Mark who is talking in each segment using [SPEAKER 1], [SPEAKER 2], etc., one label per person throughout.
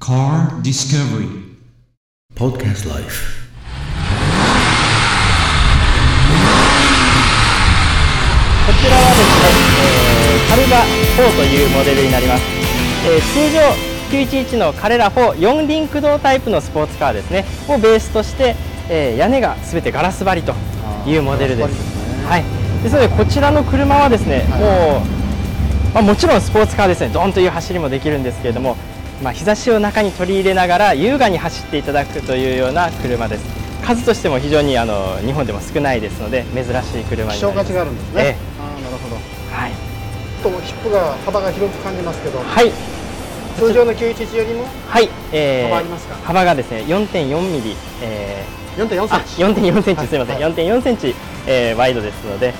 [SPEAKER 1] Car Discovery.
[SPEAKER 2] Podcast Life.
[SPEAKER 3] こちらはですね、えーカルバ4というモデルになります、えー通常911のカレラ44輪駆動タイプのスポーツカーですね。をベースとして、えー屋根がすべてガラス張りというモデルです。
[SPEAKER 4] ね。
[SPEAKER 3] はい、ですのでこちらの車はですね、もう、まあ、もちろんスポーツカーですね。ドンという走りもできるんですけれども、まあ、日差しを中に取り入れながら優雅に走っていただくというような車です。数としても非常にあの日本でも少ないですので珍しい車になります。
[SPEAKER 4] 希少価値があるんですね、
[SPEAKER 3] え
[SPEAKER 4] ああなるほど。
[SPEAKER 3] えはい。
[SPEAKER 4] ちょっとヒップが幅が広く感じますけど、
[SPEAKER 3] はい。
[SPEAKER 4] 通常の911よりも
[SPEAKER 3] はい、えー
[SPEAKER 4] 幅ありますか？
[SPEAKER 3] 幅がですね4.4ミリ、え
[SPEAKER 4] 4.4
[SPEAKER 3] ー、あ
[SPEAKER 4] センチ。
[SPEAKER 3] 4.4センチすみません、
[SPEAKER 4] はい。
[SPEAKER 3] 4.4センチ、えー、ワイドですので、えー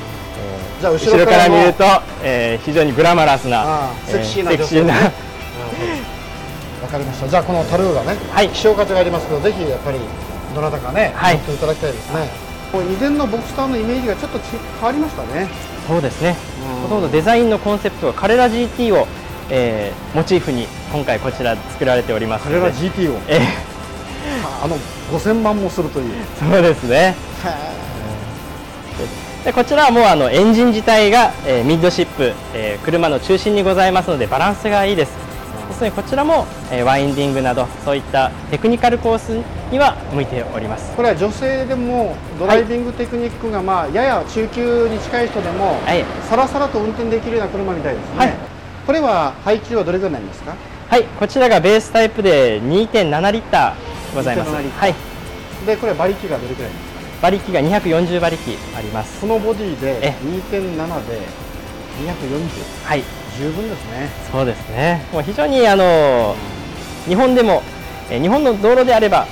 [SPEAKER 4] じゃあ後
[SPEAKER 3] 後ろか
[SPEAKER 4] ら
[SPEAKER 3] 見ると、えー、非常にグラマラスな
[SPEAKER 4] セクシーな
[SPEAKER 3] えセクシーな
[SPEAKER 4] かりました。じゃあこのタルーがね、
[SPEAKER 3] はい。
[SPEAKER 4] 希少価値がありますけどぜひやっぱりどなたかね、
[SPEAKER 3] はい。
[SPEAKER 4] 乗っていただきたいですね。もう以前のボクスターのイメージがちょっとち変わりましたね。
[SPEAKER 3] そうですね。
[SPEAKER 4] うん。
[SPEAKER 3] ほとんどデザインのコンセプトはカレラ GT を、えー、モチーフに今回こちら作られておりますので。
[SPEAKER 4] カレラ GT を？
[SPEAKER 3] え
[SPEAKER 4] あの5000万もするという。
[SPEAKER 3] ーそうですね。でこちらはもうあのエンジン自体が、えーミッドシップ、えー車の中心にございますのでバランスがいいですですのでこちらも、えーワインディングなどそういったテクニカルコースには向いております。
[SPEAKER 4] これは女性でもドライビングテクニックがまあやや中級に近い人でも、
[SPEAKER 3] はい。
[SPEAKER 4] さらさらと運転できるような車みたいですね、
[SPEAKER 3] はい。
[SPEAKER 4] これは配給はどれぐらいになりますか？
[SPEAKER 3] はい。こちらがベースタイプで2.7リッターございます。
[SPEAKER 4] 2.7リッター。
[SPEAKER 3] はい。
[SPEAKER 4] でこれは馬力がどれぐらいですか？
[SPEAKER 3] 馬力が240馬力あります。
[SPEAKER 4] このボディで
[SPEAKER 3] え。
[SPEAKER 4] 2.7で240
[SPEAKER 3] はい
[SPEAKER 4] 十分ですね。
[SPEAKER 3] そうですね。もう非常にあの日本でも、えー日本の道路であれば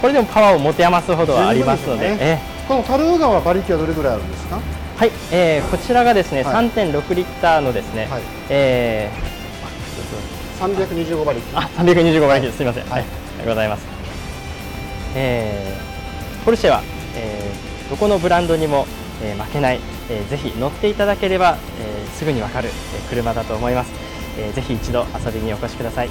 [SPEAKER 3] これでもパワーを持て余すほどはありますので
[SPEAKER 4] 十分ですよね。このタルー川は馬力はどれぐらいあるんですか？
[SPEAKER 3] えーはい、えーこちらがですね、
[SPEAKER 4] はい。
[SPEAKER 3] 3.6リッターのですね、
[SPEAKER 4] はい。
[SPEAKER 3] え
[SPEAKER 4] 325馬力。
[SPEAKER 3] ーあ325馬力です。すみません、
[SPEAKER 4] は
[SPEAKER 3] はいい、ございます、えーポルシェは、えーどこのブランドにも、えー負けない、えーぜひ乗っていただければ、えーすぐにわかる、えー車だと思います、えーぜひ一度遊びにお越しください。